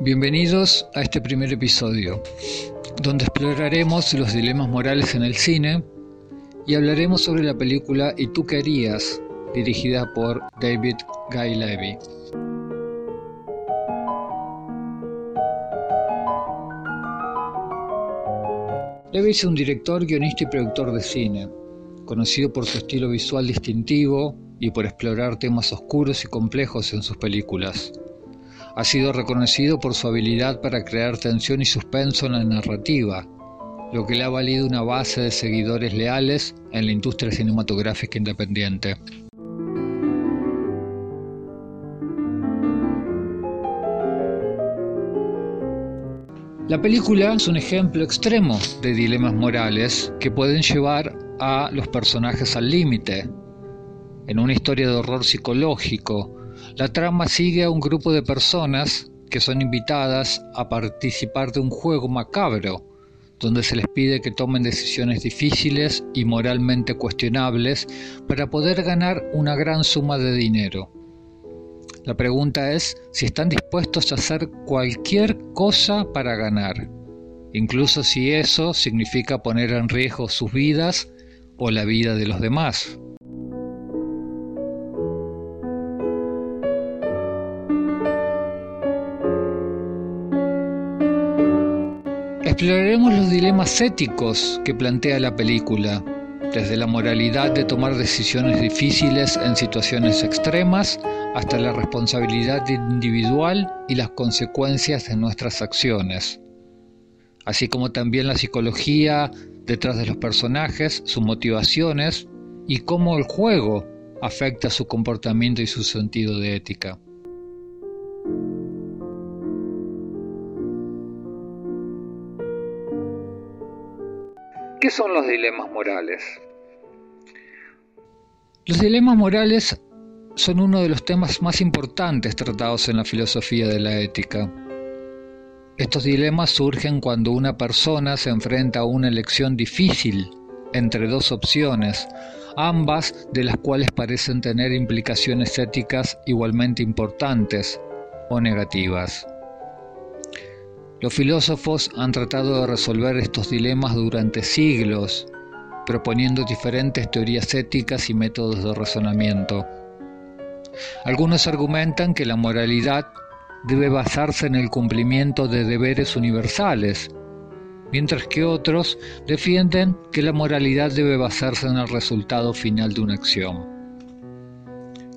Bienvenidos a este primer episodio, donde exploraremos los dilemas morales en el cine y hablaremos sobre la película ¿Y tú querías? dirigida por David Guy Levy. Levy es un director, guionista y productor de cine, conocido por su estilo visual distintivo y por explorar temas oscuros y complejos en sus películas. Ha sido reconocido por su habilidad para crear tensión y suspenso en la narrativa, lo que le ha valido una base de seguidores leales en la industria cinematográfica independiente. La película es un ejemplo extremo de dilemas morales que pueden llevar a los personajes al límite. En una historia de horror psicológico, la trama sigue a un grupo de personas que son invitadas a participar de un juego macabro, donde se les pide que tomen decisiones difíciles y moralmente cuestionables para poder ganar una gran suma de dinero. La pregunta es si están dispuestos a hacer cualquier cosa para ganar, incluso si eso significa poner en riesgo sus vidas o la vida de los demás. Exploraremos los dilemas éticos que plantea la película, desde la moralidad de tomar decisiones difíciles en situaciones extremas hasta la responsabilidad individual y las consecuencias de nuestras acciones, así como también la psicología detrás de los personajes, sus motivaciones y cómo el juego afecta su comportamiento y su sentido de ética. ¿Qué son los dilemas morales? Los dilemas morales son uno de los temas más importantes tratados en la filosofía de la ética. Estos dilemas surgen cuando una persona se enfrenta a una elección difícil entre dos opciones, ambas de las cuales parecen tener implicaciones éticas igualmente importantes o negativas. Los filósofos han tratado de resolver estos dilemas durante siglos, proponiendo diferentes teorías éticas y métodos de razonamiento. Algunos argumentan que la moralidad debe basarse en el cumplimiento de deberes universales, mientras que otros defienden que la moralidad debe basarse en el resultado final de una acción.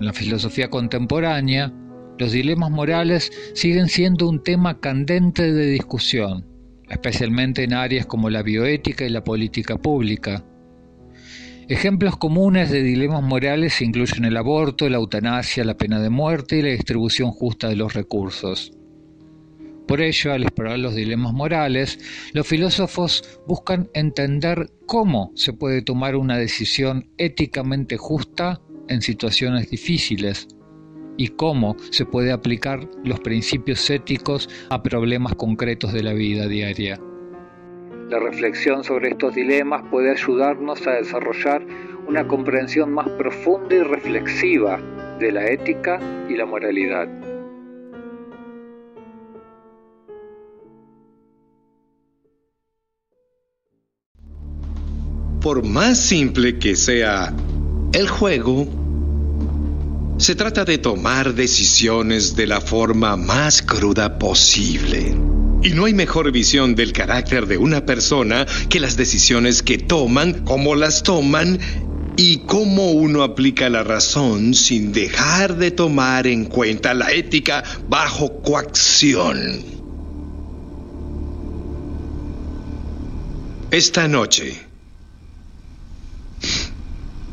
En la filosofía contemporánea, los dilemas morales siguen siendo un tema candente de discusión, especialmente en áreas como la bioética y la política pública, Ejemplos comunes de dilemas morales incluyen el aborto, la eutanasia, la pena de muerte y la distribución justa de los recursos. Por ello, al explorar los dilemas morales, los filósofos buscan entender cómo se puede tomar una decisión éticamente justa en situaciones difíciles y cómo se puede aplicar los principios éticos a problemas concretos de la vida diaria. La reflexión sobre estos dilemas puede ayudarnos a desarrollar una comprensión más profunda y reflexiva de la ética y la moralidad. Por más simple que sea el juego, se trata de tomar decisiones de la forma más cruda posible. Y no hay mejor visión del carácter de una persona que las decisiones que toman, cómo las toman y cómo uno aplica la razón sin dejar de tomar en cuenta la ética bajo coacción. Esta noche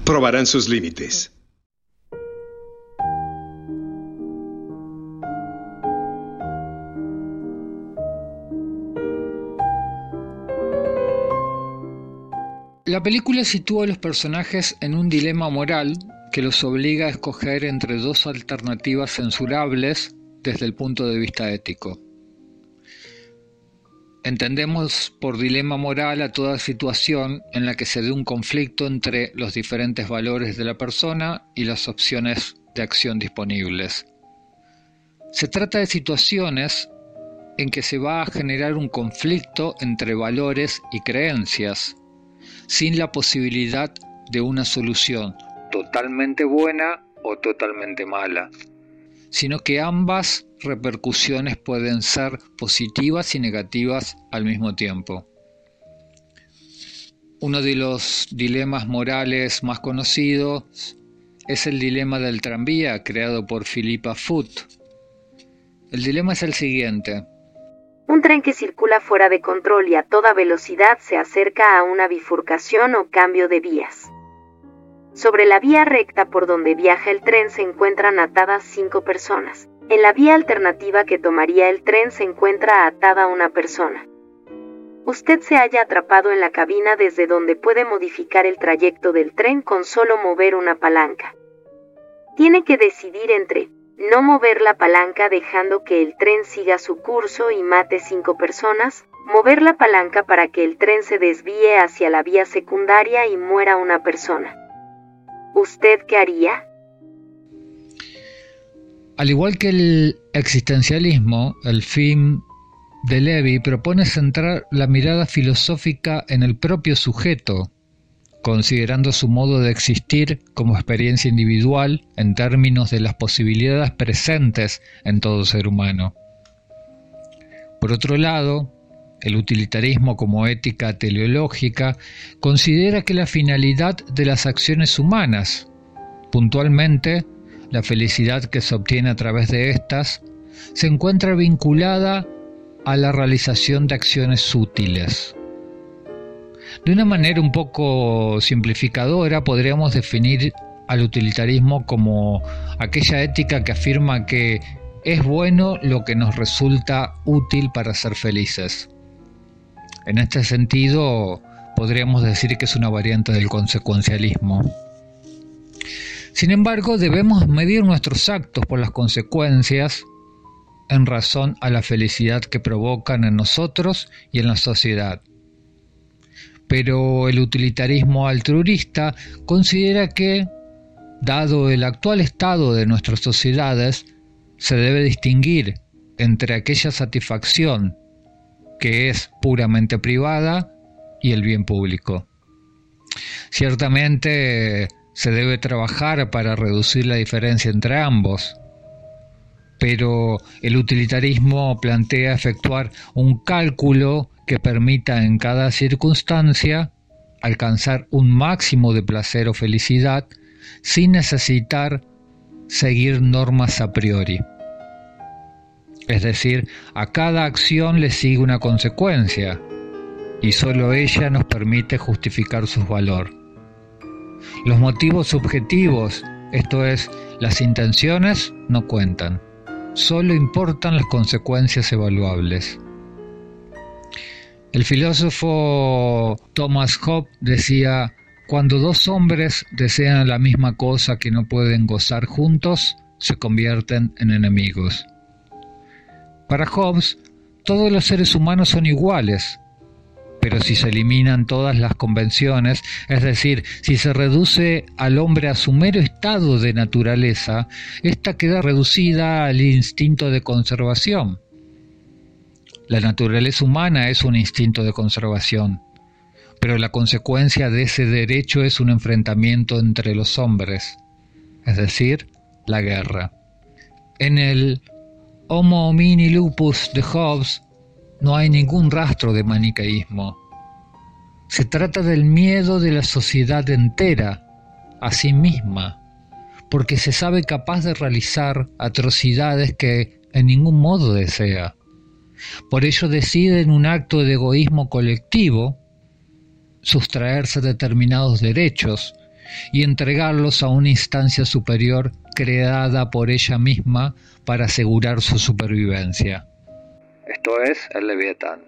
probarán sus límites. La película sitúa a los personajes en un dilema moral que los obliga a escoger entre dos alternativas censurables desde el punto de vista ético. Entendemos por dilema moral a toda situación en la que se dé un conflicto entre los diferentes valores de la persona y las opciones de acción disponibles. Se trata de situaciones en que se va a generar un conflicto entre valores y creencias, sin la posibilidad de una solución totalmente buena o totalmente mala, sino que ambas repercusiones pueden ser positivas y negativas al mismo tiempo. Uno de los dilemas morales más conocidos es el dilema del tranvía creado por Philippa Foot. El dilema es el siguiente. Un tren que circula fuera de control y a toda velocidad se acerca a una bifurcación o cambio de vías. Sobre la vía recta por donde viaja el tren se encuentran atadas cinco personas. En la vía alternativa que tomaría el tren se encuentra atada una persona. Usted se halla atrapado en la cabina desde donde puede modificar el trayecto del tren con solo mover una palanca. Tiene que decidir entre no mover la palanca dejando que el tren siga su curso y mate cinco personas, mover la palanca para que el tren se desvíe hacia la vía secundaria y muera una persona. ¿Usted qué haría? Al igual que el existencialismo, el fin de Levi propone centrar la mirada filosófica en el propio sujeto, considerando su modo de existir como experiencia individual en términos de las posibilidades presentes en todo ser humano. Por otro lado, el utilitarismo como ética teleológica considera que la finalidad de las acciones humanas, puntualmente la felicidad que se obtiene a través de estas, se encuentra vinculada a la realización de acciones útiles. De una manera un poco simplificadora podríamos definir al utilitarismo como aquella ética que afirma que es bueno lo que nos resulta útil para ser felices. En este sentido, podríamos decir que es una variante del consecuencialismo. Sin embargo, debemos medir nuestros actos por las consecuencias en razón a la felicidad que provocan en nosotros y en la sociedad. Pero el utilitarismo altruista considera que, dado el actual estado de nuestras sociedades, se debe distinguir entre aquella satisfacción que es puramente privada y el bien público. Ciertamente se debe trabajar para reducir la diferencia entre ambos, pero el utilitarismo plantea efectuar un cálculo que permita en cada circunstancia alcanzar un máximo de placer o felicidad sin necesitar seguir normas a priori. Es decir, a cada acción le sigue una consecuencia y solo ella nos permite justificar su valor. Los motivos subjetivos, esto es, las intenciones, no cuentan. Solo importan las consecuencias evaluables. El filósofo Thomas Hobbes decía, cuando dos hombres desean la misma cosa que no pueden gozar juntos, se convierten en enemigos. Para Hobbes, todos los seres humanos son iguales, pero si se eliminan todas las convenciones, es decir, si se reduce al hombre a su mero estado de naturaleza, ésta queda reducida al instinto de conservación. La naturaleza humana es un instinto de conservación, pero la consecuencia de ese derecho es un enfrentamiento entre los hombres, es decir, la guerra. En el Homo homini lupus de Hobbes no hay ningún rastro de manicaísmo. Se trata del miedo de la sociedad entera a sí misma, porque se sabe capaz de realizar atrocidades que en ningún modo desea. Por ello decide en un acto de egoísmo colectivo sustraerse determinados derechos y entregarlos a una instancia superior creada por ella misma para asegurar su supervivencia. Esto es el Leviatán.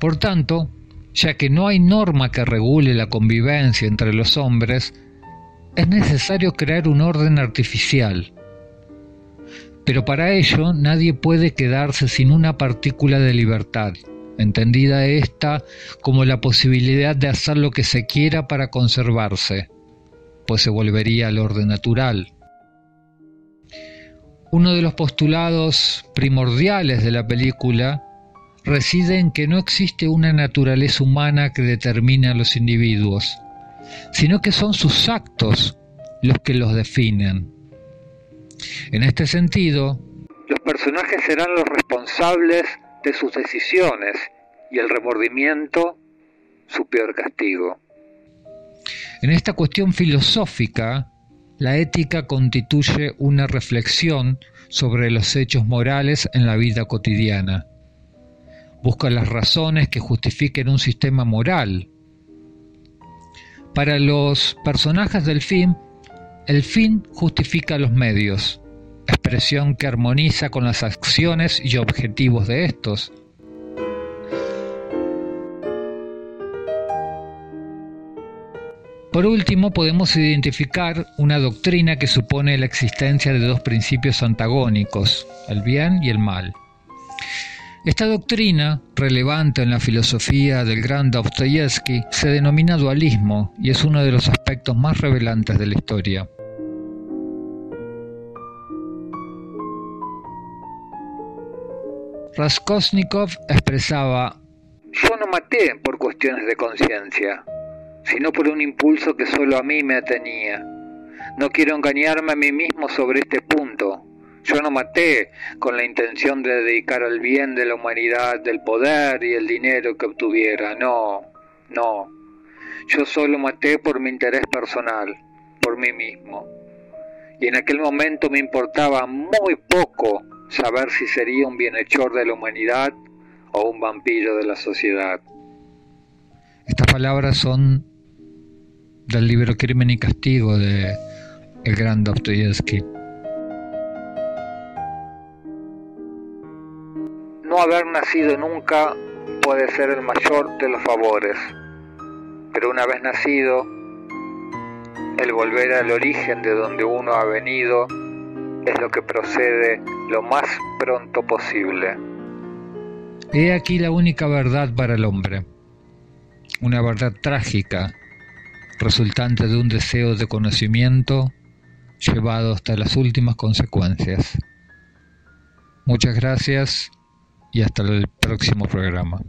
Por tanto, ya que no hay norma que regule la convivencia entre los hombres, es necesario crear un orden artificial. Pero para ello nadie puede quedarse sin una partícula de libertad, entendida esta como la posibilidad de hacer lo que se quiera para conservarse, pues se volvería al orden natural. Uno de los postulados primordiales de la película reside en que no existe una naturaleza humana que determine a los individuos, sino que son sus actos los que los definen. En este sentido, los personajes serán los responsables de sus decisiones y el remordimiento su peor castigo. En esta cuestión filosófica, la ética constituye una reflexión sobre los hechos morales en la vida cotidiana. Busca las razones que justifiquen un sistema moral. Para los personajes del film, el fin justifica los medios, expresión que armoniza con las acciones y objetivos de estos. Por último, podemos identificar una doctrina que supone la existencia de dos principios antagónicos, el bien y el mal. Esta doctrina, relevante en la filosofía del gran Dostoyevsky, se denomina dualismo y es uno de los aspectos más revelantes de la historia. Raskolnikov expresaba, yo no maté por cuestiones de conciencia, sino por un impulso que solo a mí me tenía. No quiero engañarme a mí mismo sobre este punto. Yo no maté con la intención de dedicar al bien de la humanidad del poder y el dinero que obtuviera. No, no. Yo solo maté por mi interés personal, por mí mismo. Y en aquel momento me importaba muy poco saber si sería un bienhechor de la humanidad o un vampiro de la sociedad. Estas palabras son del libro Crimen y Castigo de el gran Dostoyevsky. No haber nacido nunca puede ser el mayor de los favores, pero una vez nacido, el volver al origen de donde uno ha venido es lo que procede lo más pronto posible. He aquí la única verdad para el hombre, una verdad trágica resultante de un deseo de conocimiento llevado hasta las últimas consecuencias. Muchas gracias y hasta el próximo programa.